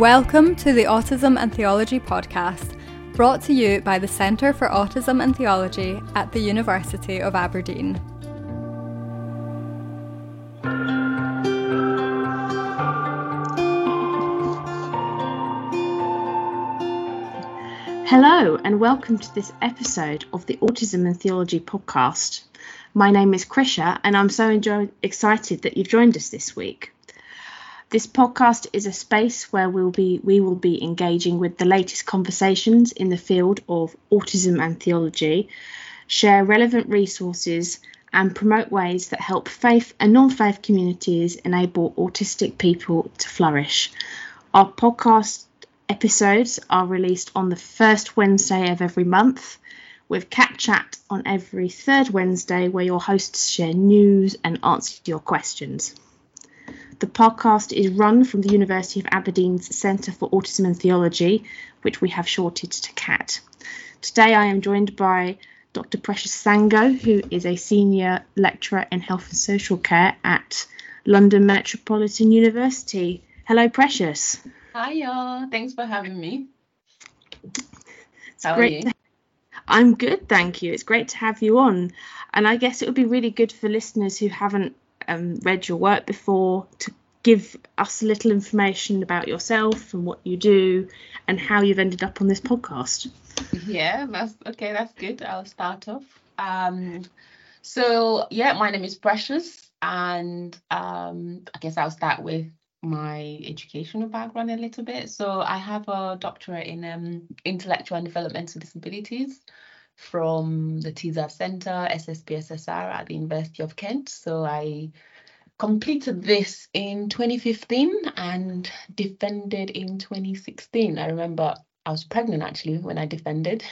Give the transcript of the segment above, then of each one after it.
Welcome to the Autism and Theology podcast, brought to you by the Centre for Autism and Theology at the University of Aberdeen. Hello, and welcome to this episode of the Autism and Theology podcast. My name is Krysia, and I'm so enjoy- excited that you've joined us this week. This podcast is a space where we'll be we will be engaging with the latest conversations in the field of autism and theology, share relevant resources and promote ways that help faith and non-faith communities enable autistic people to flourish. Our podcast episodes are released on the first Wednesday of every month, with Cat Chat on every third Wednesday, where your hosts share news and answer your questions. The podcast is run from the University of Aberdeen's Centre for Autism and Theology, which we have shorted to CAT. Today I am joined by Dr. Precious Sango, who is a senior lecturer in health and social care at London Metropolitan University. Hello, Precious. Hi, y'all. Thanks for having me. It's How great. I'm good, thank you. It's great to have you on. And I guess it would be really good for listeners who haven't um, read your work before to give us a little information about yourself and what you do and how you've ended up on this podcast. Yeah, that's okay. That's good. I'll start off. Um, so yeah, my name is Precious, and um, I guess I'll start with my educational background a little bit. So I have a doctorate in um, intellectual and developmental disabilities from the Tizard Centre, SSPSSR at the University of Kent. So I completed this in 2015 and defended in 2016. I remember I was pregnant actually when I defended,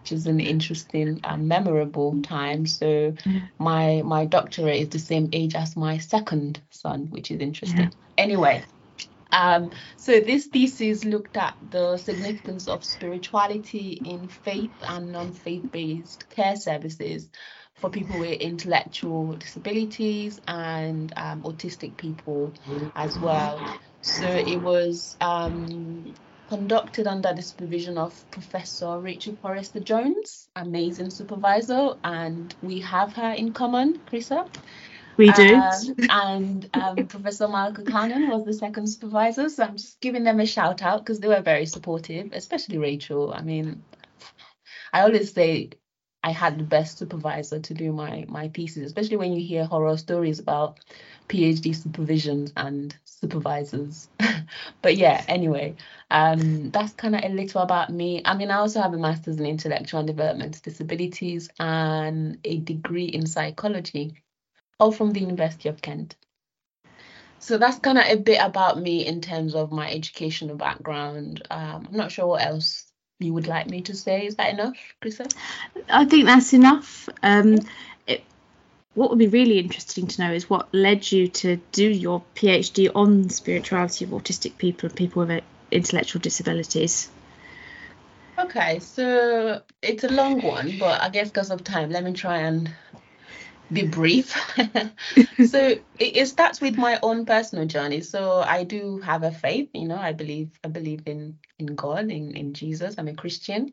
which is an interesting and memorable time. So mm-hmm. my my doctorate is the same age as my second son, which is interesting. Yeah. Anyway, um, so this thesis looked at the significance of spirituality in faith and non-faith based care services for people with intellectual disabilities and um, autistic people as well. So it was um, conducted under the supervision of Professor Rachel Forrester Jones, amazing supervisor, and we have her in common, Krysia. We do. Um, and um, Professor Malcolm Cannon was the second supervisor. So I'm just giving them a shout out because they were very supportive, especially Rachel. I mean, I always say I had the best supervisor to do my my thesis, especially when you hear horror stories about PhD supervisions and supervisors. but yeah, anyway, um, that's kind of a little about me. I mean, I also have a master's in intellectual and developmental disabilities and a degree in psychology all from the University of Kent. So that's kind of a bit about me in terms of my educational background. Um, I'm not sure what else you would like me to say. Is that enough, Krysia? I think that's enough. Um, it, what would be really interesting to know is what led you to do your PhD on spirituality of autistic people and people with intellectual disabilities. Okay, so it's a long one, but I guess because of time, let me try and be brief. so it, starts with my own personal journey. So I do have a faith, you know, I believe I believe in in God, in, in Jesus. I'm a Christian.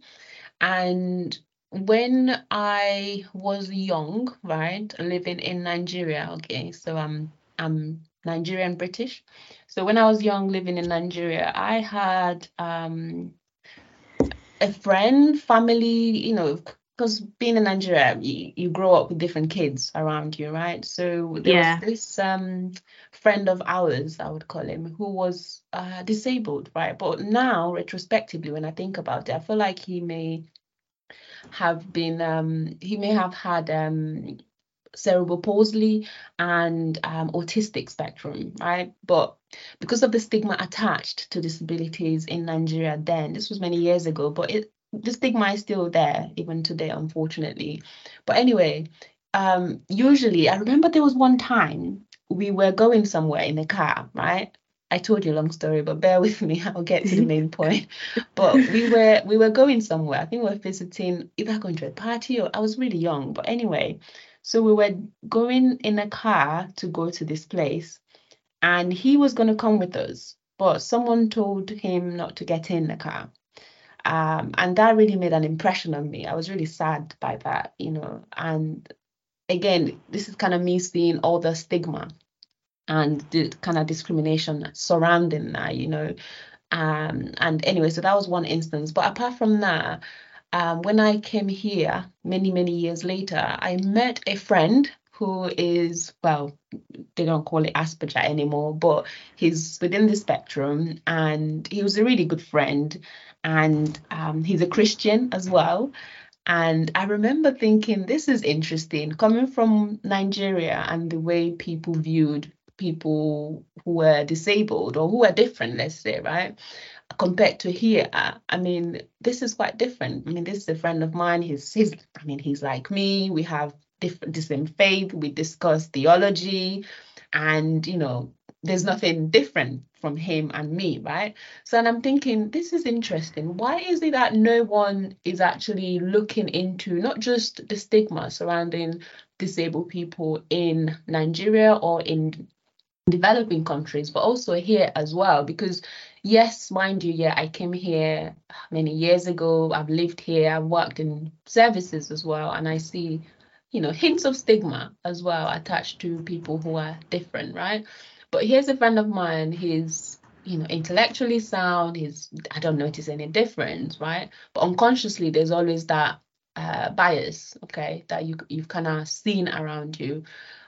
And when I was young, right, living in Nigeria, okay, so I'm I'm Nigerian British. So when I was young living in Nigeria, I had um a friend, family, you know, because being in Nigeria, you, you grow up with different kids around you, right? So there yeah. was this um, friend of ours, I would call him, who was uh, disabled, right? But now, retrospectively, when I think about it, I feel like he may have been, um, he may have had um, cerebral palsy and um, autistic spectrum, right? But because of the stigma attached to disabilities in Nigeria then, this was many years ago, but it the stigma is still there even today, unfortunately. But anyway, um, usually I remember there was one time we were going somewhere in a car, right? I told you a long story, but bear with me. I'll get to the main point. But we were we were going somewhere. I think we were visiting either going to a party or I was really young. But anyway, so we were going in a car to go to this place, and he was going to come with us. but someone told him not to get in the car. Um, and that really made an impression on me. I was really sad by that, you know. And again, this is kind of me seeing all the stigma and the kind of discrimination surrounding that, you know. Um, and anyway, so that was one instance. But apart from that, um, when I came here many, many years later, I met a friend who is, well, they don't call it Asperger anymore, but he's within the spectrum and he was a really good friend and um, he's a Christian as well. And I remember thinking, this is interesting, coming from Nigeria and the way people viewed people who were disabled or who were different, let's say, right? Compared to here, I mean, this is quite different. I mean, this is a friend of mine. He's, he's I mean, he's like me. We have different, faith. We discuss theology, and you know, there's nothing different from him and me, right? So, and I'm thinking, this is interesting. Why is it that no one is actually looking into not just the stigma surrounding disabled people in Nigeria or in developing countries, but also here as well? Because, yes, mind you, yeah, I came here many years ago. I've lived here, I've worked in services as well, and I see, you know, hints of stigma as well attached to people who are different, right? But here's a friend of mine, he's you know intellectually sound he's i don't notice any difference right? But unconsciously there's always that uh, bias okay that you you've kind of seen around you.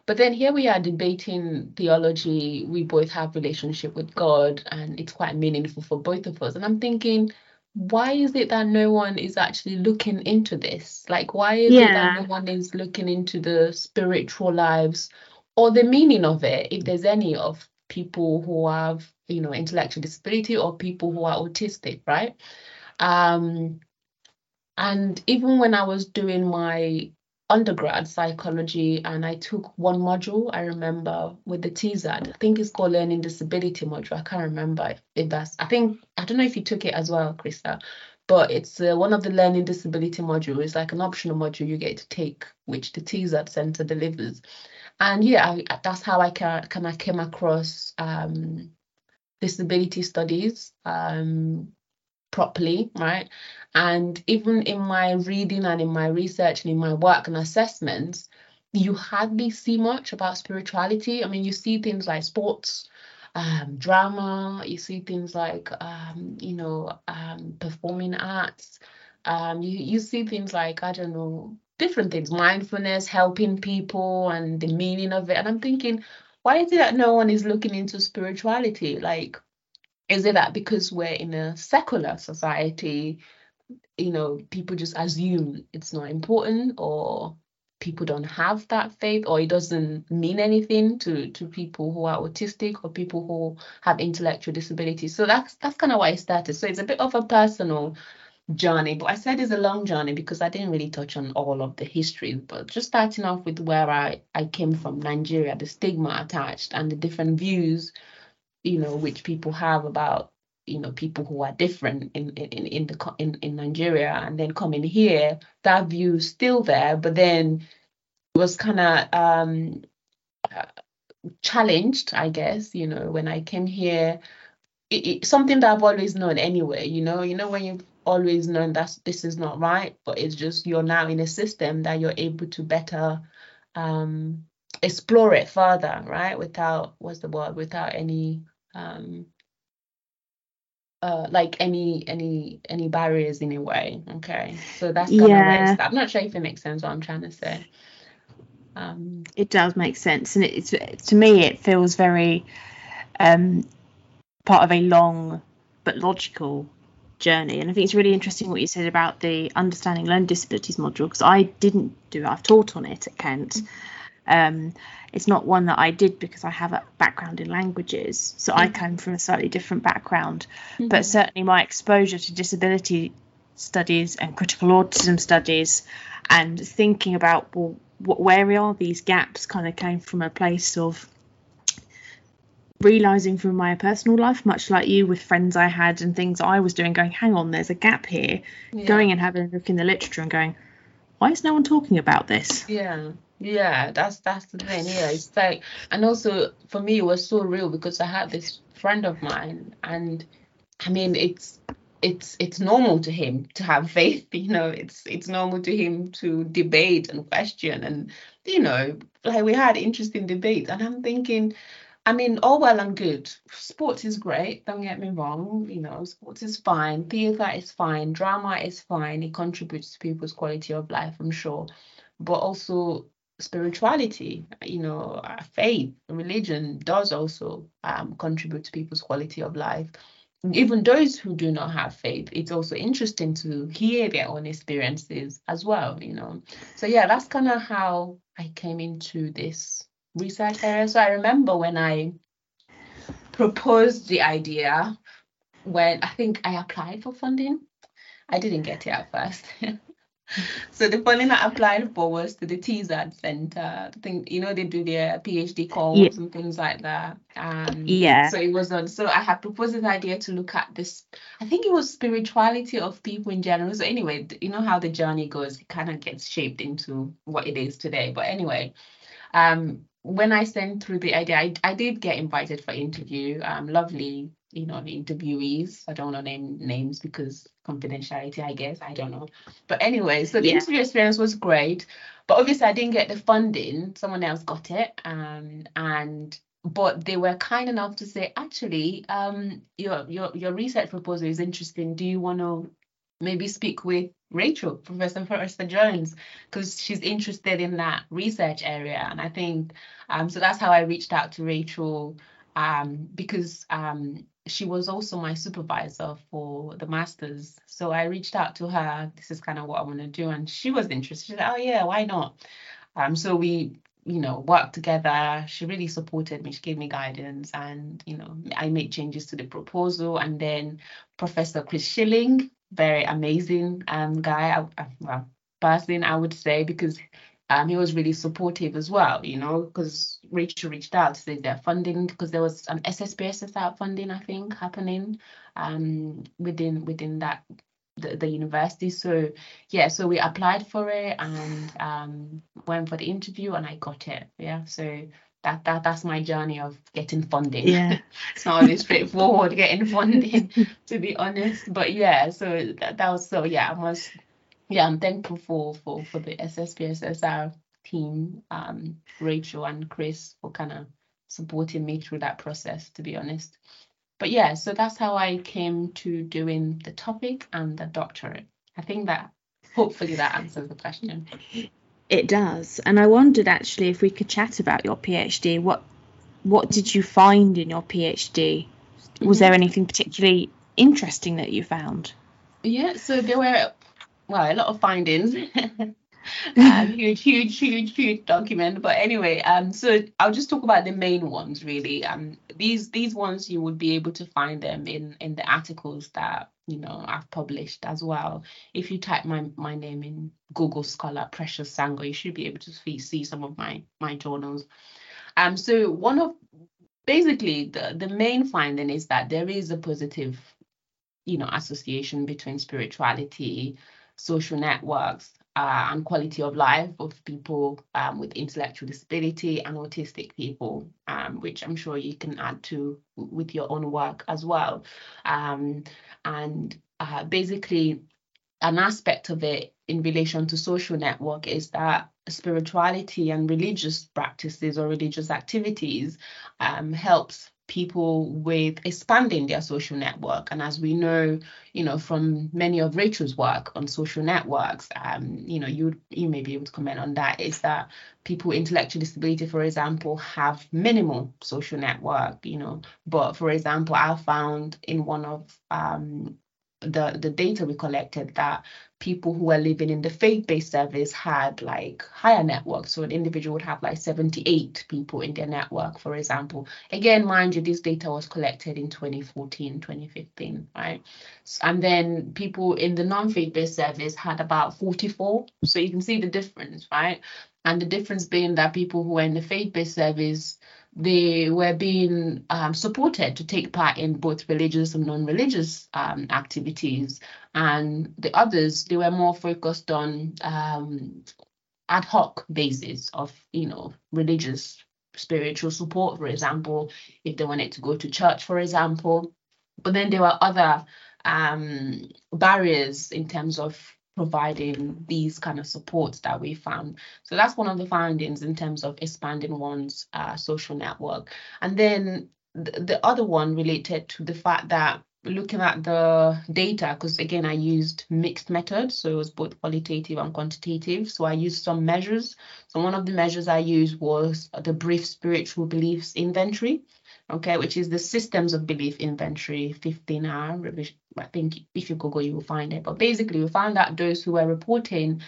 But then here we are debating theology. We both have relationship with god and it's quite meaningful for both of us. And i'm thinking why is it that no one is actually looking into this like why is yeah. it that no one is looking into the spiritual lives or the meaning of it, if there's any of people who have, you know, intellectual disability or people who are autistic, right? Um, and even when I was doing my undergrad psychology and I took one module, I remember with the Tizard, I think it's called Learning Disability module. I can't remember if that's, I think, I don't know if you took it as well, Krysia, but it's uh, one of the learning disability modules. It's like an optional module you get to take, which the Tizard Center delivers and yeah I, that's how i kind of came across um, disability studies um, properly right? And even in my reading and in my research and in my work and assessments you hardly see much about spirituality. I mean you see things like sports um, drama you see things like um, you know um, performing arts. Um, you, you see things like i don't know different things mindfulness helping people and the meaning of it. And i'm thinking why is it that no one is looking into spirituality? Like is it that because we're in a secular society you know people just assume it's not important or people don't have that faith or it doesn't mean anything to to people who are autistic or people who have intellectual disabilities so that's that's kind of why i started so it's a bit of a personal journey. But I said it's a long journey because I didn't really touch on all of the history. But just starting off with where I, I came from, Nigeria, the stigma attached and the different views, you know, which people have about, you know, people who are different in in in the in, in Nigeria, and then coming here, that view still there, but then it was kind of um uh, challenged, I guess, you know, when I came here. It, it, something that I've always known anyway, you know, you know when you've always known that this is not right, but it's just you're now in a system that you're able to better um, explore it further, right? Without what's the word? Without any um, uh, like any any any barriers in a way. Okay, so that's kind yeah. I'm not sure if it makes sense what I'm trying to say. Um, it does make sense, and it's to me it feels very um, part of a long but logical journey. And I think it's really interesting what you said about the understanding learning disabilities module because I didn't do it. I've taught on it at Kent. Um, it's not one that I did because I have a background in languages, so I come from a slightly different background. Mm-hmm. But certainly my exposure to disability studies and critical autism studies, and thinking about well, where are these gaps, kind of came from a place of realizing from my personal life, much like you with friends I had and things I was doing, going, hang on, there's a gap here. Yeah. Going and having a look in the literature and going, why is no one talking about this? Yeah. Yeah, that's that's the thing. Yeah, it's like, and also for me, it was so real because I had this friend of mine, and I mean, it's it's it's normal to him to have faith you know it's it's normal to him to debate and question and you know like we had interesting debates and i'm thinking i mean all well and good sports is great don't get me wrong you know sports is fine theatre is fine drama is fine it contributes to people's quality of life i'm sure but also spirituality you know faith religion does also um, contribute to people's quality of life even those who do not have faith, it's also interesting to hear their own experiences as well, you know. So yeah, that's kind of how I came into this research area. So I remember when I proposed the idea when I think I applied for funding. I didn't get it at first. so the funding I applied for was to the Tizard Center. I think you know they do their PhD calls yeah. and things like that. Um, yeah. So it was on. So I had proposed this idea to look at this. I think it was spirituality of people in general. So anyway, you know how the journey goes. It kind of gets shaped into what it is today. But anyway, um, when I sent through the idea, I, I did get invited for interview. Um, lovely you know, the interviewees. I don't want to name names because confidentiality, I guess. I don't know. But anyway, so the yeah. interview experience was great. But obviously I didn't get the funding. Someone else got it. Um, and but they were kind enough to say, actually, um, your your your research proposal is interesting. Do you want to maybe speak with Rachel, Professor Forrester Jones, because she's interested in that research area. And I think um, so that's how I reached out to Rachel um, because um, she was also my supervisor for the masters. So I reached out to her. This is kind of what I want to do, and she was interested. She said, "Oh yeah, why not?" Um, so we, you know, worked together. She really supported me. She gave me guidance, and you know, I made changes to the proposal. And then Professor Chris Shilling, very amazing um guy. I, I, well, person I would say because um, he was really supportive as well, you know, because Rachel reached out to say they're funding because there was an SSPSSR funding, I think, happening um, within within that the, the university. So yeah, so we applied for it and um, went for the interview and I got it. Yeah, so that that that's my journey of getting funding. Yeah, it's not really straightforward getting funding, to be honest. But yeah, so that, that was so yeah, I must yeah, I'm thankful for for for the SSPSSR team, um, Rachel and Chris for kind of supporting me through that process, to be honest. But yeah, so that's how I came to doing the topic and the doctorate. I think that hopefully that answers the question. It does. And I wondered actually if we could chat about your PhD. What what did you find in your PhD? Was mm-hmm. there anything particularly interesting that you found? Yeah, so there were well, a lot of findings. um, huge, huge, huge, huge document. But anyway, um, so I'll just talk about the main ones really. Um, these these ones you would be able to find them in in the articles that you know I've published as well. If you type my my name in Google Scholar Precious Sango, you should be able to see, see some of my my journals. Um, so one of basically the the main finding is that there is a positive, you know, association between spirituality social networks uh, and quality of life of people um, with intellectual disability and autistic people, um, which I'm sure you can add to with your own work as well. Um, and uh, basically, an aspect of it in relation to social network is that spirituality and religious practices or religious activities um, helps people with expanding their social network. And as we know, you know, from many of Rachel's work on social networks, um, you know, you you may be able to comment on that, is that people with intellectual disability, for example, have minimal social network, you know. But for example, I found in one of um, the the data we collected that people who were living in the faith-based service had like higher networks so an individual would have like 78 people in their network for example. Again mind you this data was collected in 2014 2015 right? And then people in the non-faith-based service had about 44 so you can see the difference right? And the difference being that people who were in the faith-based service they were being um, supported to take part in both religious and non-religious um, activities and the others they were more focused on um, ad hoc basis of you know religious spiritual support, for example, if they wanted to go to church, for example. But then there were other um, barriers in terms of providing these kind of supports that we found. So that's one of the findings in terms of expanding one's uh, social network. And then the, the other one related to the fact that looking at the data because again i used mixed methods so it was both qualitative and quantitative so i used some measures so one of the measures i used was the brief spiritual beliefs inventory okay which is the systems of belief inventory 15 hour revision. I think if you google you will find it. But basically we found that those who were reporting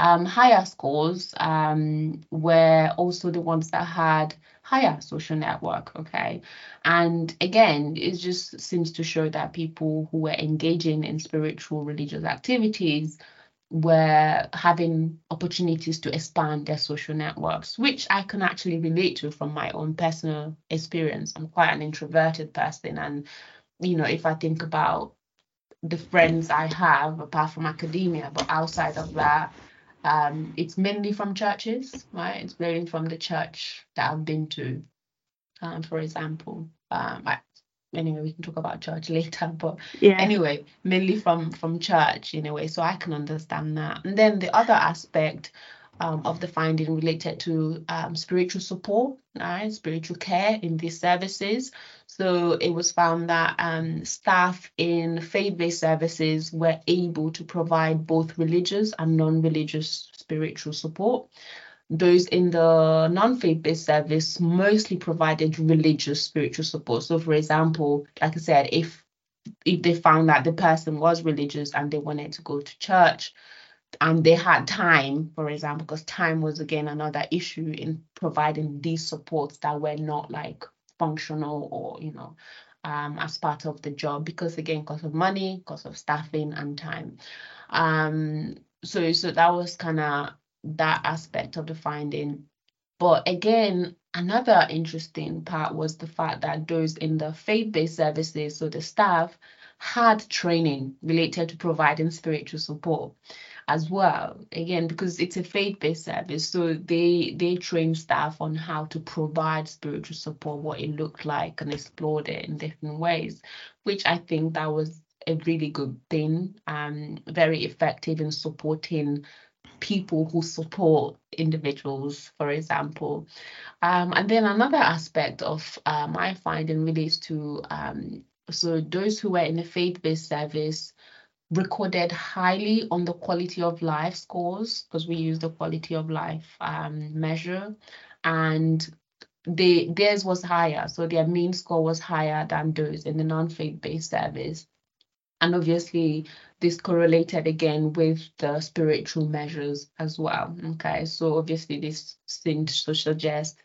um, higher scores um, were also the ones that had higher social network okay? And again it just seems to show that people who were engaging in spiritual religious activities were having opportunities to expand their social networks which i can actually relate to from my own personal experience i'm quite an introverted person and you know if i think about the friends i have apart from academia but outside of that um, it's mainly from churches, right? It's mainly from the church that I've been to, um, for example. Um, I, anyway, we can talk about church later, but yeah. anyway, mainly from from church in a way, so I can understand that. And then the other aspect um, of the finding related to um, spiritual support, right, spiritual care in these services. So it was found that um, staff in faith-based services were able to provide both religious and non-religious spiritual support. Those in the non-faith-based service mostly provided religious spiritual support. So, for example, like I said, if if they found that the person was religious and they wanted to go to church, and they had time, for example, because time was again another issue in providing these supports that were not like functional or you know um, as part of the job because again because of money because of staffing and time um so so that was kind of that aspect of the finding. But again another interesting part was the fact that those in the faith-based services so the staff had training related to providing spiritual support as well. Again because it's a faith-based service so they they train staff on how to provide spiritual support what it looked like and explored it in different ways which i think that was a really good thing um very effective in supporting people who support individuals for example. Um, and then another aspect of uh, my finding relates to um, so those who were in a faith-based service recorded highly on the quality of life scores because we use the quality of life um, measure. And they theirs was higher so their mean score was higher than those in the non-faith based service. And obviously this correlated again with the spiritual measures as well okay so obviously this seems to suggest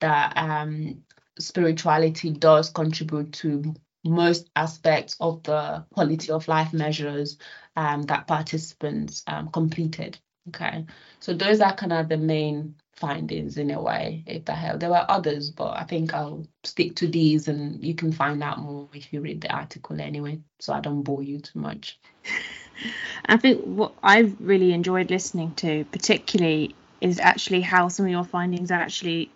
that um, spirituality does contribute to most aspects of the quality of life measures um, that participants um, completed. Okay, so those are kind of the main findings in a way, if that helps. There were others, but I think I'll stick to these and you can find out more if you read the article anyway, so I don't bore you too much. I think what I've really enjoyed listening to, particularly, is actually how some of your findings are actually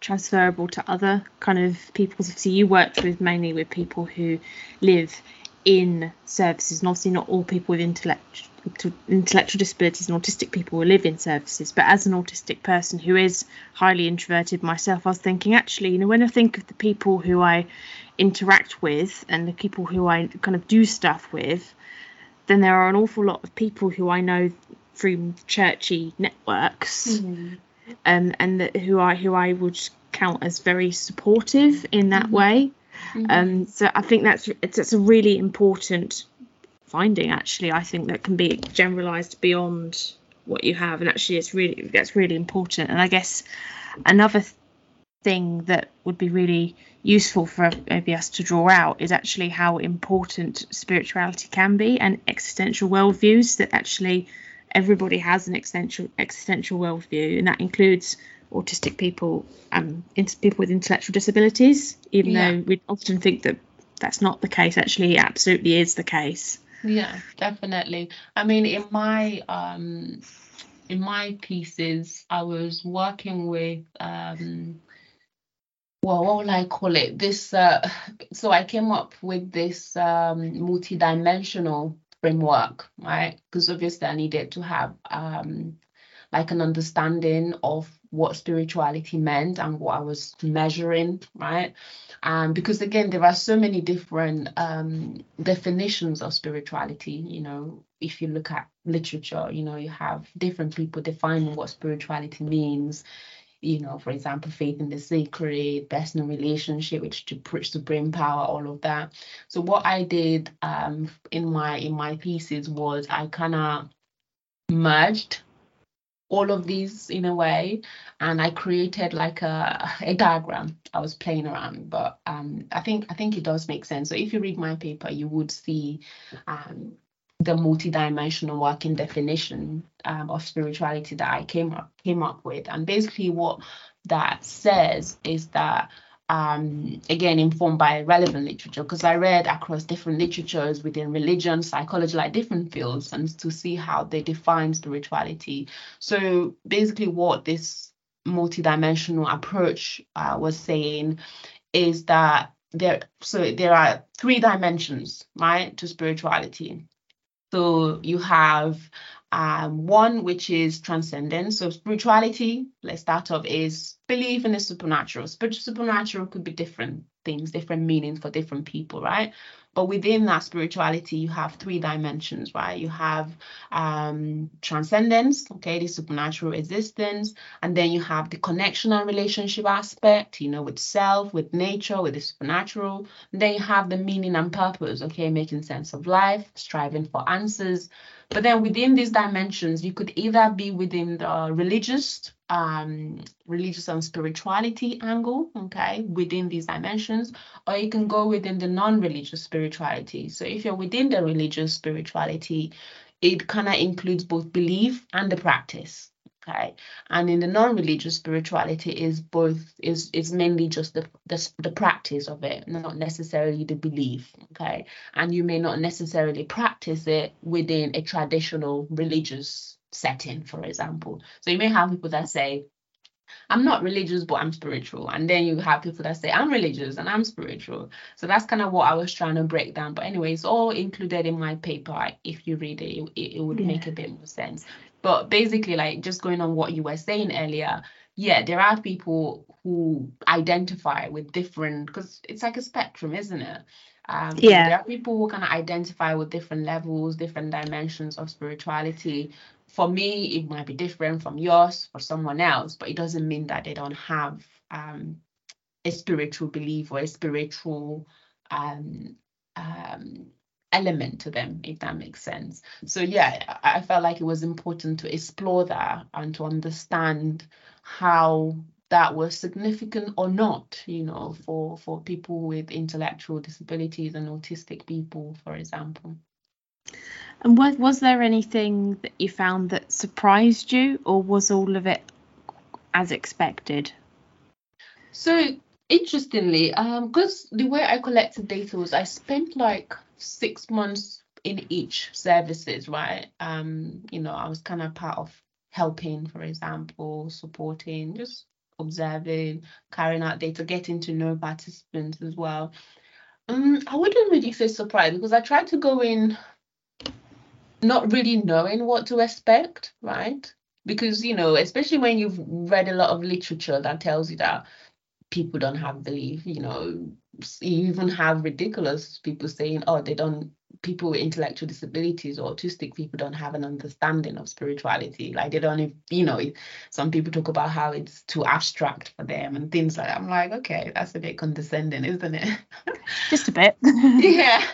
transferable to other kind of people. So you worked with mainly with people who live in services, and obviously not all people with intellect, intellectual disabilities and autistic people will live in services. But as an autistic person who is highly introverted myself, I was thinking actually, you know, when I think of the people who I interact with and the people who I kind of do stuff with, then there are an awful lot of people who I know through churchy networks. Mm um, and that who I who I would count as very supportive in that mm-hmm. way. Mm-hmm. Um, so I think that's it's, it's a really important finding. Actually, I think that can be generalised beyond what you have, and actually, it's really that's really important. And I guess another thing that would be really useful for maybe us to draw out is actually how important spirituality can be and existential worldviews that actually everybody has an existential existential worldview, and that includes autistic people and um, people with intellectual disabilities. Even yeah. though we often think that that's not the case, actually, it absolutely is the case. Yeah, definitely. I mean, in my um, in my pieces, I was working with um, well, what will I call it? This uh, so I came up with this um, multi-dimensional framework, right? Because obviously I needed to have um, like an understanding of what spirituality meant and what I was measuring, right? Um, because again, there are so many different um, definitions of spirituality. You know, if you look at literature, you know, you have different people defining what spirituality means you know, for example, faith in the sacred, personal relationship which to supreme power, all of that. So what I did um, in my in my thesis was I kind of merged all of these in a way and i created like a, a diagram i was playing around but um, i think i think it does make sense. So if you read my paper you would see um, the multidimensional working definition um, of spirituality that I came up came up with, and basically what that says is that um, again informed by relevant literature because I read across different literatures within religion, psychology, like different fields, and to see how they define spirituality. So basically, what this multidimensional approach uh, was saying is that there so there are three dimensions right to spirituality so you have um, one which is transcendence. So spirituality, let's start off, is belief in the supernatural. Spiritual supernatural could be different things, different meanings for different people, right? But within that spirituality, you have three dimensions, right? You have um, transcendence, okay, the supernatural existence, and then you have the connection and relationship aspect, you know, with self, with nature, with the supernatural. And then you have the meaning and purpose, okay, making sense of life, striving for answers. But then within these dimensions, you could either be within the religious um, religious and spirituality angle, okay, within these dimensions, or you can go within the non-religious spirituality. So if you're within the religious spirituality, it kind of includes both belief and the practice. And in the non-religious spirituality is both is is mainly just the, the the practice of it, not necessarily the belief. Okay. And you may not necessarily practice it within a traditional religious setting, for example. So you may have people that say, I'm not religious, but I'm spiritual. And then you have people that say, I'm religious and I'm spiritual. So that's kind of what I was trying to break down. But anyway, it's all included in my paper. If you read it, it, it would yeah. make a bit more sense. But basically, like just going on what you were saying earlier, yeah, there are people who identify with different, because it's like a spectrum, isn't it? Um, yeah. There are people who kind of identify with different levels, different dimensions of spirituality for me, it might be different from yours for someone else, but it doesn't mean that they don't have um, a spiritual belief or a spiritual um, um, element to them, if that makes sense. So, yeah, I felt like it was important to explore that and to understand how that was significant or not, you know, for, for people with intellectual disabilities and autistic people, for example. And was, was there anything that you found that surprised you, or was all of it as expected? So interestingly, um, because the way I collected data was I spent like six months in each services, right? Um, you know, I was kind of part of helping, for example, supporting, just observing, carrying out data, getting to know participants as well. Um, I wouldn't really say surprised because I tried to go in not really knowing what to expect, right? Because, you know, especially when you've read a lot of literature that tells you that people don't have belief, you know, you even have ridiculous people saying, oh, they don't people with intellectual disabilities or autistic people don't have an understanding of spirituality. Like they don't, you know, some people talk about how it's too abstract for them and things like that. I'm like, okay, that's a bit condescending, isn't it? Just a bit. yeah.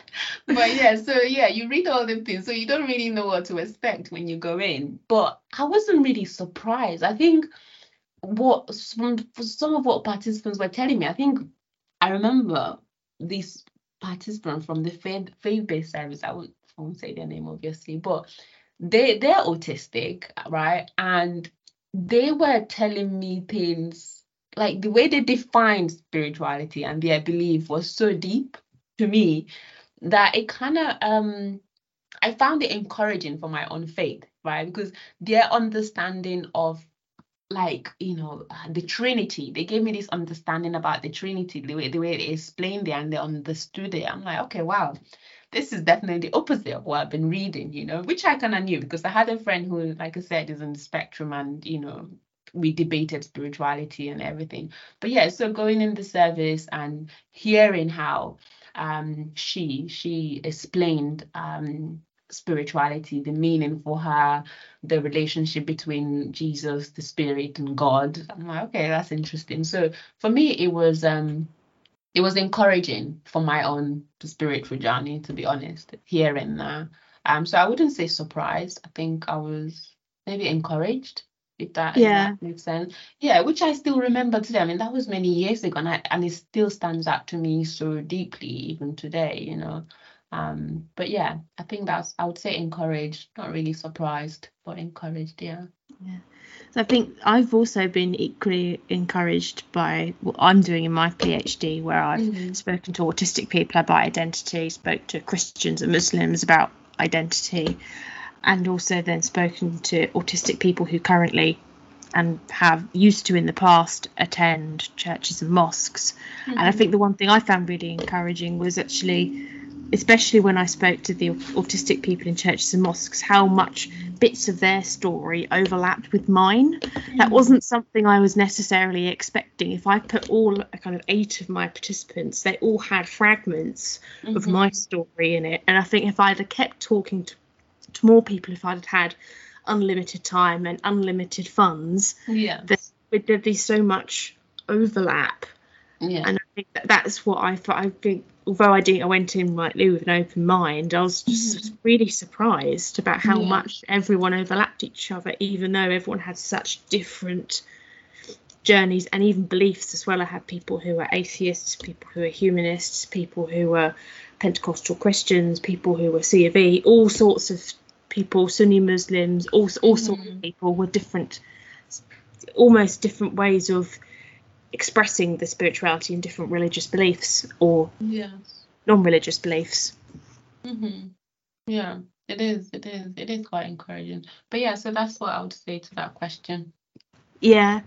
But yeah, so yeah, you read all the things, so you don't really know what to expect when you go in. But I wasn't really surprised. I think what some, some of what participants were telling me, I think I remember this participant from the faith faith-based service. I won't, I won't say their name obviously, but they they're autistic, right? And they were telling me things like the way they defined spirituality and their belief was so deep to me that it kind of um I found it encouraging for my own faith, right? Because their understanding of like you know the trinity. They gave me this understanding about the trinity the way the way they explained it and they understood it. I'm like okay wow. This is definitely the opposite of what i've been reading you know which i kind of knew because i had a friend who like i said is on the spectrum and you know we debated spirituality and everything. But yeah so going in the service and hearing how um she she explained um spirituality, the meaning for her, the relationship between Jesus, the Spirit, and God. I'm like, okay, that's interesting. So for me, it was um, it was encouraging for my own spiritual journey, to be honest, hearing that. Um, so I wouldn't say surprised. I think I was maybe encouraged. If that, yeah. If that makes sense. Yeah, which I still remember today. I mean, that was many years ago, and I, and it still stands out to me so deeply even today. You know, um, but yeah, I think that's I would say encouraged, not really surprised, but encouraged, yeah. Yeah. So I think I've also been equally encouraged by what I'm doing in my PhD, where I've mm-hmm. spoken to autistic people about identity, spoke to Christians and Muslims about identity, and also then spoken to autistic people who currently and have used to in the past attend churches and mosques. Mm-hmm. And I mm-hmm. think the one thing I found really encouraging was actually especially when I spoke to the autistic people in churches and mosques, how much bits of their story overlapped with mine. Mm. That wasn't something I was necessarily expecting. If I put all kind of eight of my participants, they all had fragments mm-hmm. of my story in it. And I think if I'd have kept talking to, to more people, if I'd had unlimited time and unlimited funds, yeah, there'd be so much overlap. Yeah. And I think that that's what I thought I think although I did, I went in like with an open mind. I was just mm-hmm. really surprised about how yeah. much everyone overlapped each other, even though everyone had such different journeys and even beliefs as well. I had people who were atheists, people who were humanists, people who were Pentecostal Christians, people who were C of E, all sorts of people, Sunni Muslims, all all mm-hmm. sorts of people with different, almost different ways of expressing the spirituality in different religious beliefs or yes. non-religious beliefs. Mm-hmm. Yeah, it is. It is. It is quite encouraging. But yeah, so that's what I would say to that question. Yeah,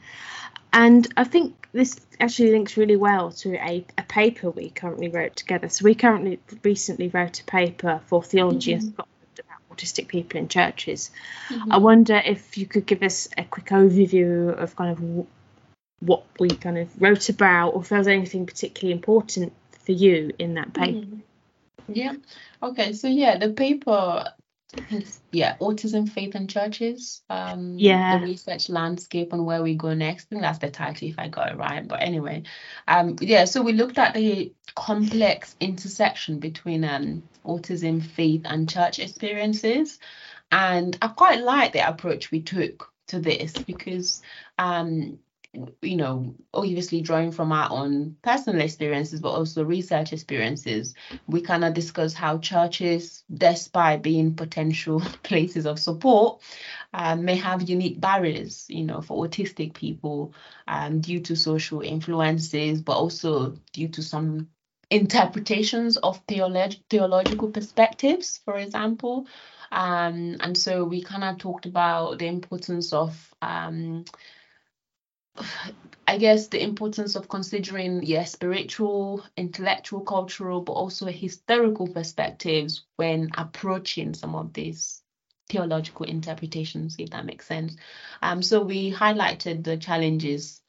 and I think this actually links really well to a, a paper we currently wrote together. So we currently recently wrote a paper for Theology mm-hmm. about autistic people in churches. Mm-hmm. I wonder if you could give us a quick overview of kind of what we kind of wrote about or if there was anything particularly important for you in that paper. Mm. Yeah. Okay. So yeah, the paper yeah, autism, faith and churches. Um yeah. the research landscape and where we go next. I think that's the title if I got it right. But anyway, um yeah, so we looked at the complex intersection between um autism, faith and church experiences. And I quite like the approach we took to this because um you know, obviously drawing from our own personal experiences, but also research experiences, we kind of discuss how churches, despite being potential places of support, um, may have unique barriers, you know, for autistic people um, due to social influences, but also due to some interpretations of theolog- theological perspectives, for example. Um, and so we kind of talked about the importance of um, I guess the importance of considering yeah spiritual, intellectual, cultural, but also historical perspectives when approaching some of these theological interpretations, if that makes sense. Um, so we highlighted the challenges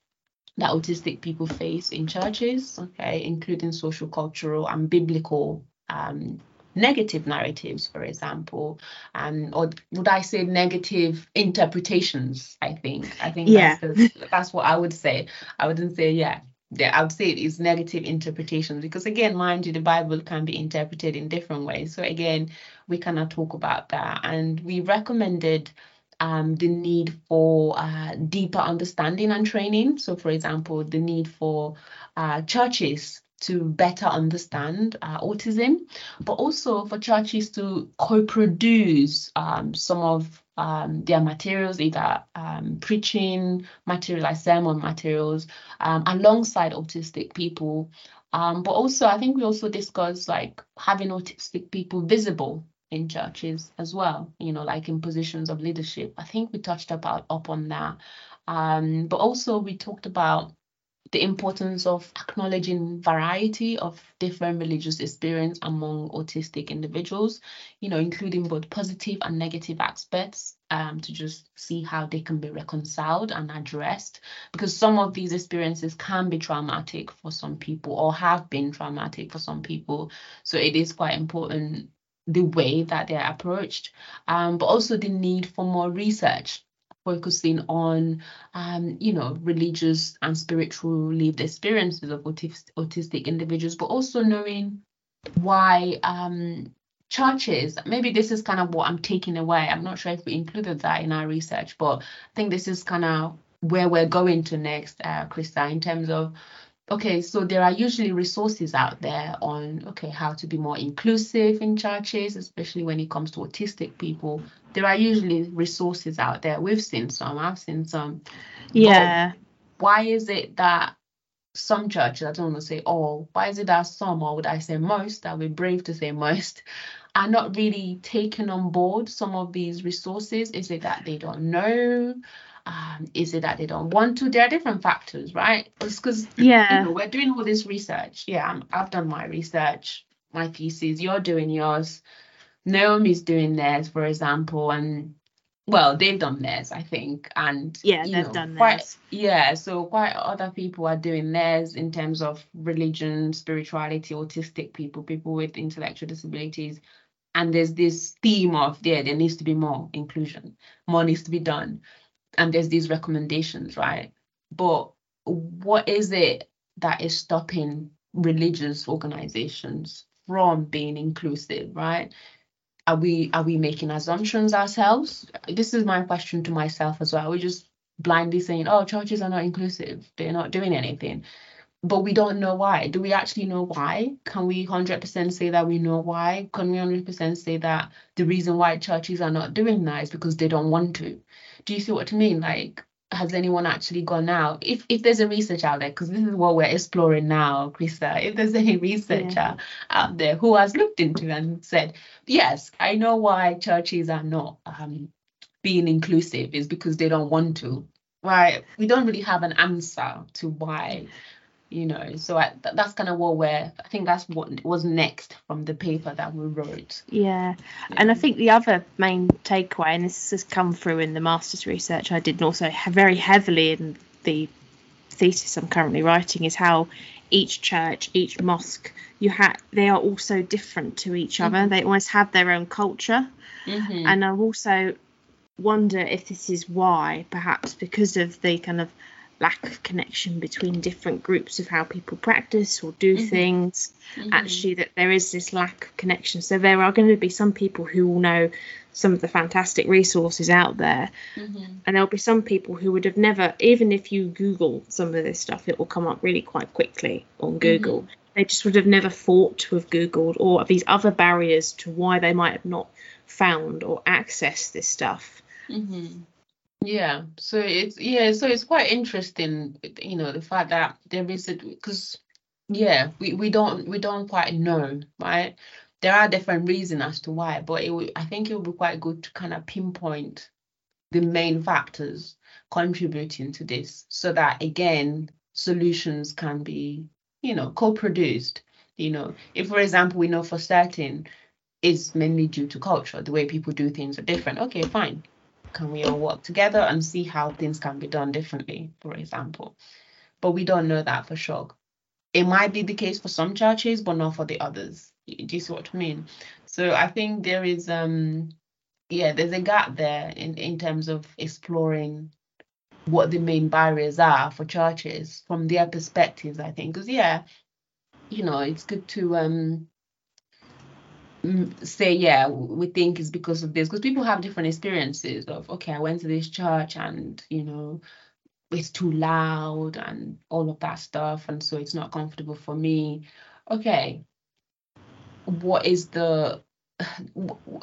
that autistic people face in churches, okay, including social, cultural, and biblical um, negative narratives, for example, um, or would I say negative interpretations? I think I think yeah. that's, the, that's what I would say. I wouldn't say yeah. Yeah, I would say it is negative interpretations because again, mind you, the Bible can be interpreted in different ways. So again, we cannot talk about that, and we recommended um, the need for uh, deeper understanding and training. So, for example, the need for uh, churches to better understand uh, autism, but also for churches to co-produce um, some of um, their materials, either um, preaching material like sermon materials, um, alongside autistic people. Um, but also, I think we also discussed like having autistic people visible in churches as well, you know, like in positions of leadership. I think we touched about up on that. Um, but also we talked about the importance of acknowledging variety of different religious experience among autistic individuals, you know, including both positive and negative aspects, um, to just see how they can be reconciled and addressed. Because some of these experiences can be traumatic for some people or have been traumatic for some people. So it is quite important the way that they're approached, um, but also the need for more research focusing on, um, you know, religious and spiritual lived experiences of autistic, individuals, but also knowing why um, churches, maybe this is kind of what I'm taking away. I'm not sure if we included that in our research, but I think this is kind of where we're going to next, uh, Krysia, in terms of okay, so there are usually resources out there on okay how to be more inclusive in churches, especially when it comes to autistic people. There are usually resources out there. We've seen some. I've seen some. Yeah. But why is it that some churches, I don't want to say all, why is it that some, or would I say most, I'll be brave to say most, are not really taken on board some of these resources? Is it that they don't know? Um, is it that they don't want to? There are different factors, right? Because yeah, you know, we're doing all this research. Yeah, I'm, I've done my research, my thesis. You're doing yours. Naomi's doing theirs, for example, and well, they've done theirs, I think, and yeah, they've know, done quite, theirs. Yeah, so quite other people are doing theirs in terms of religion, spirituality, autistic people, people with intellectual disabilities, and there's this theme of yeah, there needs to be more inclusion, more needs to be done and there's these recommendations, right? But what is it that is stopping religious organizations from being inclusive, right? Are we are we making assumptions ourselves? This is my question to myself as well. We're just blindly saying, oh, churches are not inclusive, they're not doing anything. But we don't know why. Do we actually know why? Can we 100% say that we know why? Can we 100% say that the reason why churches are not doing that is because they don't want to? Do you see what I mean? Like, has anyone actually gone out? If if there's a research out there, because this is what we're exploring now, Krysia. If there's any researcher yeah. out there who has looked into and said, yes, I know why churches are not um, being inclusive is because they don't want to. Right? We don't really have an answer to why you know so I, th- that's kind of what we're i think that's what was next from the paper that we wrote yeah. yeah. and i think the other main takeaway and this has come through in the master's research i did and also very heavily in the thesis i'm currently writing is how each church each mosque you have they are also different to each mm-hmm. other they always have their own culture mm-hmm. and i also wonder if this is why perhaps because of the kind of lack of connection between different groups of how people practice or do mm-hmm. things mm-hmm. actually that there is this lack of connection so there are going to be some people who will know some of the fantastic resources out there mm-hmm. and there'll be some people who would have never even if you google some of this stuff it will come up really quite quickly on google mm-hmm. they just would have never thought to have googled or these other barriers to why they might have not found or accessed this stuff mm-hmm. Yeah, so it's yeah, so it's quite interesting, you know, the fact that there is a because yeah, we, we don't we don't quite know, right? There are different reasons as to why, but it I think it would be quite good to kind of pinpoint the main factors contributing to this, so that again solutions can be, you know, co-produced. You know, if for example we know for certain it's mainly due to culture, the way people do things are different. Okay, fine can we all work together and see how things can be done differently, for example? But we don't know that for sure. It might be the case for some churches, but not for the others. Do you see what I mean? So I think there is um yeah, there's a gap there in, in terms of exploring what the main barriers are for churches from their perspectives, I think. Because yeah, you know, it's good to um say yeah we think it's because of this because people have different experiences of okay i went to this church and you know it's too loud and all of that stuff and so it's not comfortable for me. Okay what is the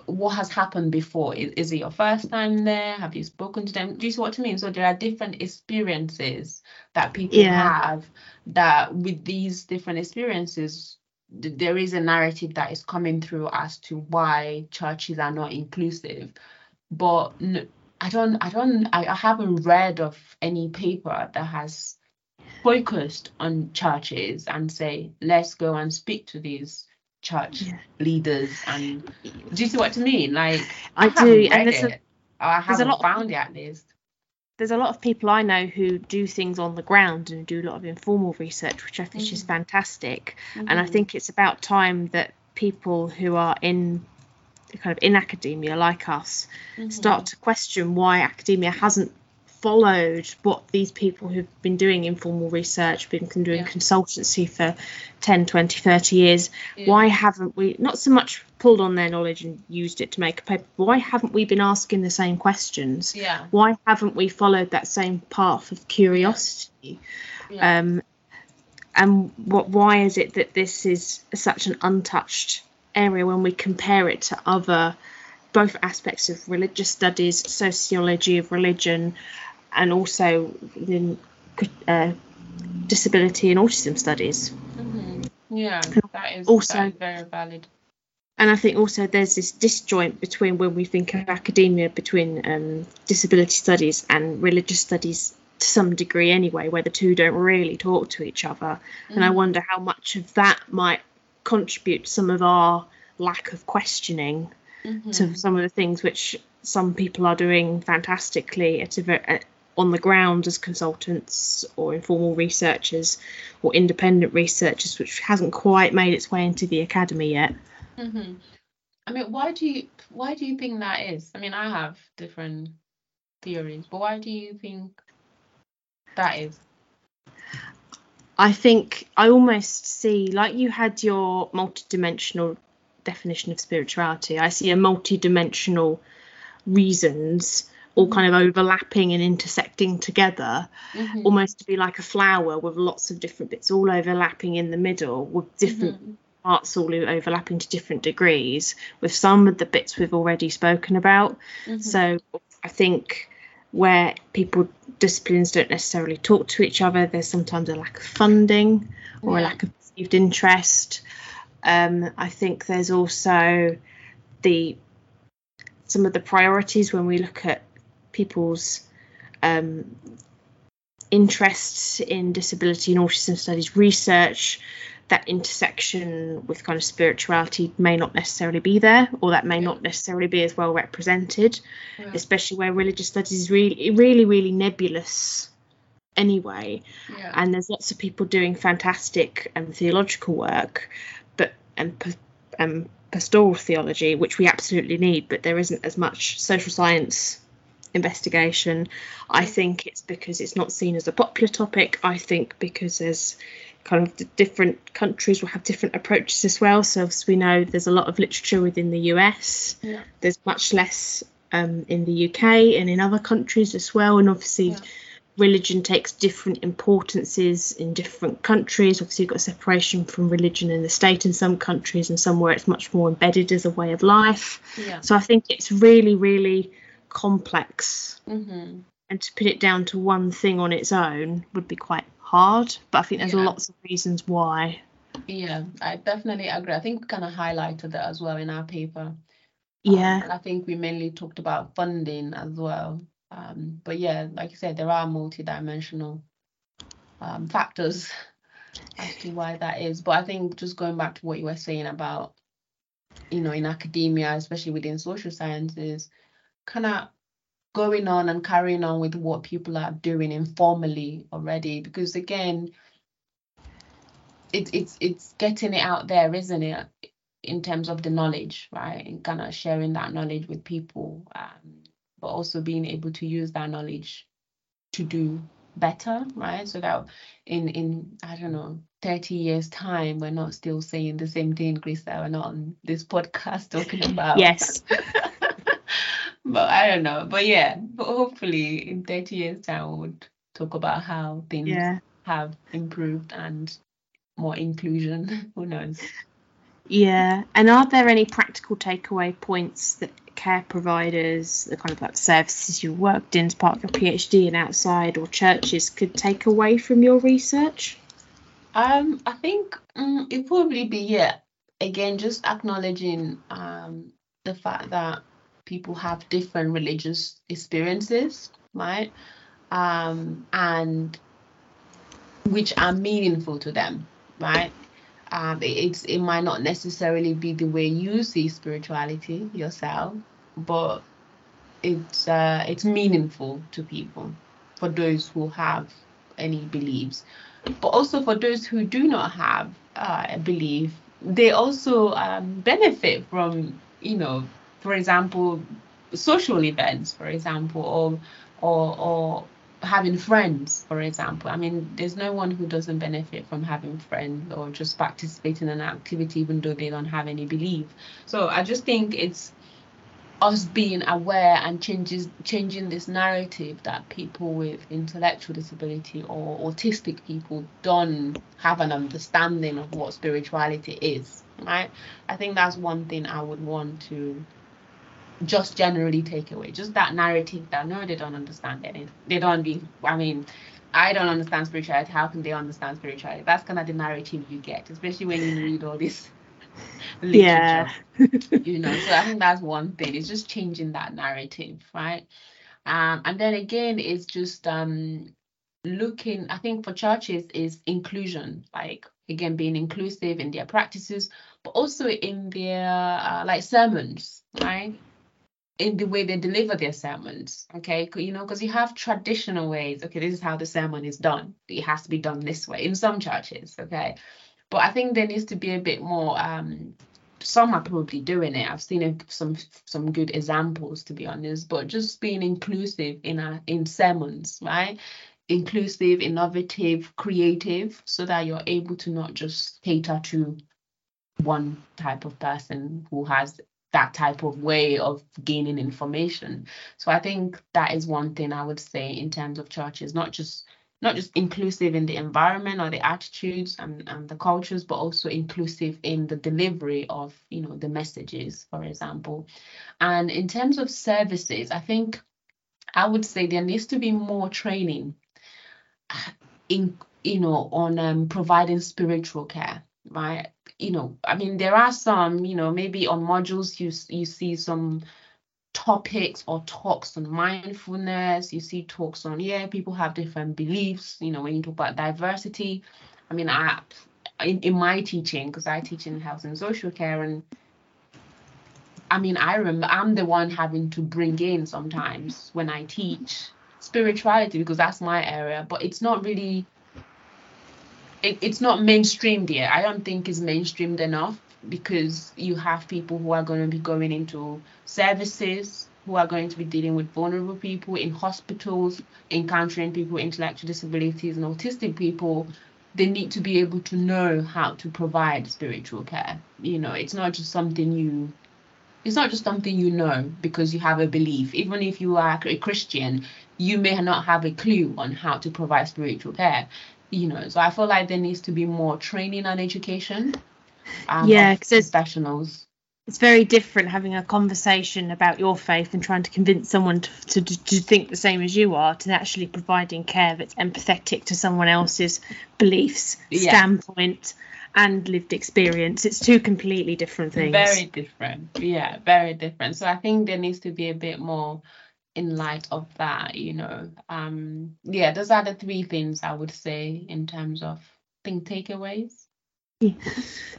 what has happened before? Is, is it your first time there? Have you spoken to them? Do you see what i mean? So there are different experiences that people yeah. have that with these different experiences there is a narrative that is coming through as to why churches are not inclusive but I don't I don't I, I haven't read of any paper that has focused on churches and say let's go and speak to these church Yeah. leaders and do you see what I mean? Like I haven't do, and there's a- it, or I there's a lot of found it at least. There's a lot of people I know who do things on the ground and do a lot of informal research, which I think is Mhm. fantastic. And I Mhm. think it's about time that people who are in kind of in academia, like us, Mhm. start to question why academia hasn't followed what these people who've been doing informal research, been doing Yeah. consultancy for 10, 20, 30 years, Yeah. why haven't we not so much pulled on their knowledge and used it to make a paper, why haven't we been asking the same questions? Yeah. why haven't we followed that same path of curiosity yeah. um and what why is it that this is such an untouched area when we compare it to other both aspects of religious studies sociology of religion and also in uh, disability and autism studies Mhm. Yeah, that is also- that is very valid. and I think also there's this disjoint between when we think of academia between um, disability studies and religious studies to some degree anyway, where the two don't really talk to each other. And I Mhm. wonder how much of that might contribute to some of our lack of questioning Mhm. to some of the things which some people are doing fantastically at a at, on the ground as consultants or informal researchers or independent researchers, which hasn't quite made its way into the academy yet. hmm I mean, why do you why do you think that is? I mean, I have different theories, but why do you think that is? I think I almost see like you had your multidimensional definition of spirituality. I see a multi-dimensional reasons all kind of overlapping and intersecting together, Mhm. almost to be like a flower with lots of different bits all overlapping in the middle with different Mhm. parts all overlapping to different degrees, with some of the bits we've already spoken about. Mhm. So I think where people disciplines don't necessarily talk to each other, there's sometimes a lack of funding or a lack of perceived interest. Um, I think there's also the some of the priorities when we look at people's um, interests in disability and autism studies research that intersection with kind of spirituality may not necessarily be there or that may not necessarily be as well represented Yeah. especially where religious studies is really really really nebulous anyway Yeah. and there's lots of people doing fantastic um, theological work and pa- um, pastoral theology which we absolutely need but there isn't as much social science investigation. I think it's because it's not seen as a popular topic. I think because there's kind of the different countries will have different approaches as well. So as we know there's a lot of literature within the us Yeah. there's much less um, in the uk and in other countries as well. And obviously Yeah. Religion takes different importances in different countries. Obviously, you've got separation from religion and the state in some countries, and somewhere it's much more embedded as a way of life. Yeah. So I think it's really, really complex, hmm and to put it down to one thing on its own would be quite hard. But I think there's Yeah. lots of reasons why. Yeah, I definitely agree. I think we kind of highlighted that as well in our paper. Um, Yeah, and I think we mainly talked about funding as well. Um, but yeah, like you said, there are multidimensional um, factors as to why that is. But I think just going back to what you were saying about, you know, in academia, especially within social sciences, kind of going on and carrying on with what people are doing informally already. Because again, it's it's it's getting it out there, isn't it? In terms of the knowledge, right? And kind of sharing that knowledge with people, um, but also being able to use that knowledge to do better, right? So that in in I don't know, 30 years time, we're not still saying the same thing, Krysia. We're not on this podcast talking about yes, but I don't know. But yeah, but hopefully in 30 years time we would talk about how things yeah, have improved and more inclusion. Who knows? yeah. And are there any practical takeaway points that care providers, the kind of like services you worked in as part of your PhD and outside, or churches could take away from your research? Um, I think mm, it probably be yeah. Again, just acknowledging um the fact that people have different religious experiences, right? Um, and which are meaningful to them, right? Um, it's it might not necessarily be the way you see spirituality yourself, but it's uh, it's meaningful to people for those who have any beliefs, but also for those who do not have uh, a belief, they also um, benefit from you know, for example, social events, for example, or or or having friends, for example. I mean, there's no one who doesn't benefit from having friends or just participating in an activity even though they don't have any belief. So I just think it's us being aware and changes changing this narrative that people with intellectual disability or autistic people don't have an understanding of what spirituality is right i think that's one thing i would want to just generally take away just that narrative that no they don't understand it. They don't be i mean i don't understand spirituality. How can they understand spirituality? That's kind of the narrative you get especially when you read all this literature yeah. you know. So i think that's one thing it's just changing that narrative right? Um and then again it's just um looking i think for churches is inclusion like again being inclusive in their practices but also in their uh, like sermons right in the way they deliver their sermons okay? You know because you have traditional ways okay this is how the sermon is done. It has to be done this way in some churches okay? But i think there needs to be a bit more um some are probably doing it. I've seen a, some some good examples to be honest but just being inclusive in a, in sermons right? Inclusive innovative creative so that you're able to not just cater to one type of person who has that type of way of gaining information. So I think that is one thing I would say in terms of churches, not just not just inclusive in the environment or the attitudes and, and the cultures, but also inclusive in the delivery of, you know, the messages, for example. And in terms of services, I think I would say there needs to be more training in you know on um, providing spiritual care right you know i mean there are some you know maybe on modules you you see some topics or talks on mindfulness you see talks on yeah people have different beliefs you know when you talk about diversity. I mean i in, in my teaching because i teach in health and social care and i mean i remember i'm the one having to bring in sometimes when i teach spirituality because that's my area but it's not really it, it's not mainstreamed yet. I don't think it's mainstreamed enough because you have people who are going to be going into services, who are going to be dealing with vulnerable people in hospitals, encountering people with intellectual disabilities and autistic people. They need to be able to know how to provide spiritual care. You know, it's not just something you it's not just something you know because you have a belief. Even if you are a Christian, you may not have a clue on how to provide spiritual care you know so i feel like there needs to be more training and education um, yeah because professionals. it's very different having a conversation about your faith and trying to convince someone to, to, to think the same as you are to actually providing care that's empathetic to someone else's beliefs yeah. standpoint and lived experience. It's two completely different things. Very different. Yeah very different. So i think there needs to be a bit more in light of that, you know. Um, yeah, those are the three things I would say in terms of think takeaways.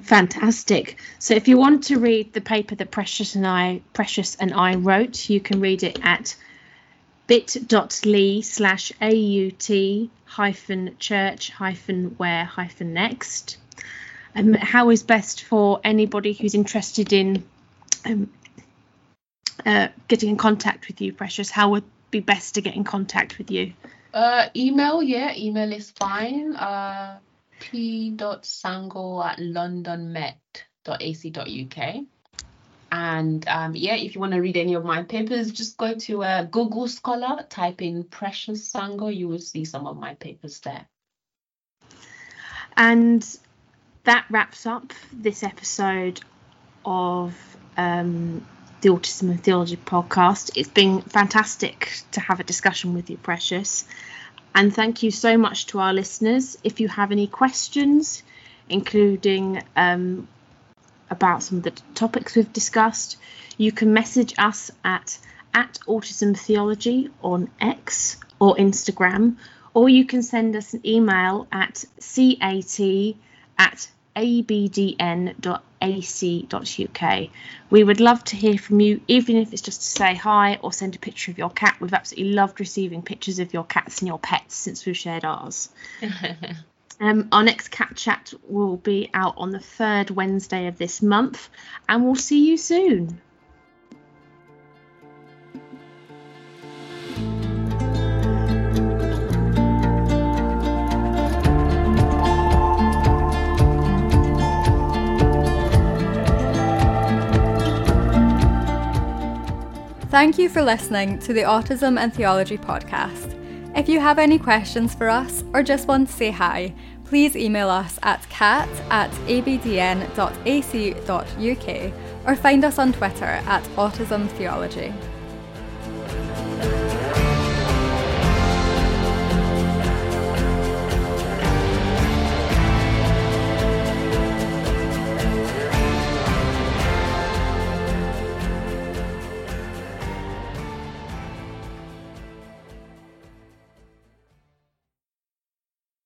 Fantastic. So if you want to read the paper that Precious and I Precious and I wrote, you can read it at bit.ly slash AUT hyphen church hyphen where hyphen next. Um, how is best for anybody who's interested in um, uh, getting in contact with you, Precious? How would be best to get in contact with you? Uh, email, yeah, email is fine. Uh, p.sango at londonmet.ac.uk. And um, yeah, if you want to read any of my papers, just go to uh, Google Scholar, type in Precious Sango, you will see some of my papers there. And that wraps up this episode of um, the Autism and Theology podcast. It's been fantastic to have a discussion with you, Precious. And thank you so much to our listeners. If you have any questions, including um, about some of the topics we've discussed, you can message us at at Autism Theology on X or Instagram, or you can send us an email at cat at abdn.ac.uk. We would love to hear from you, even if it's just to say hi or send a picture of your cat. We've absolutely loved receiving pictures of your cats and your pets since we've shared ours. um, our next cat chat will be out on the third Wednesday of this month, and we'll see you soon. Thank you for listening to the Autism and Theology podcast. If you have any questions for us or just want to say hi, please email us at cat at abdn.ac.uk or find us on Twitter at Autism Theology.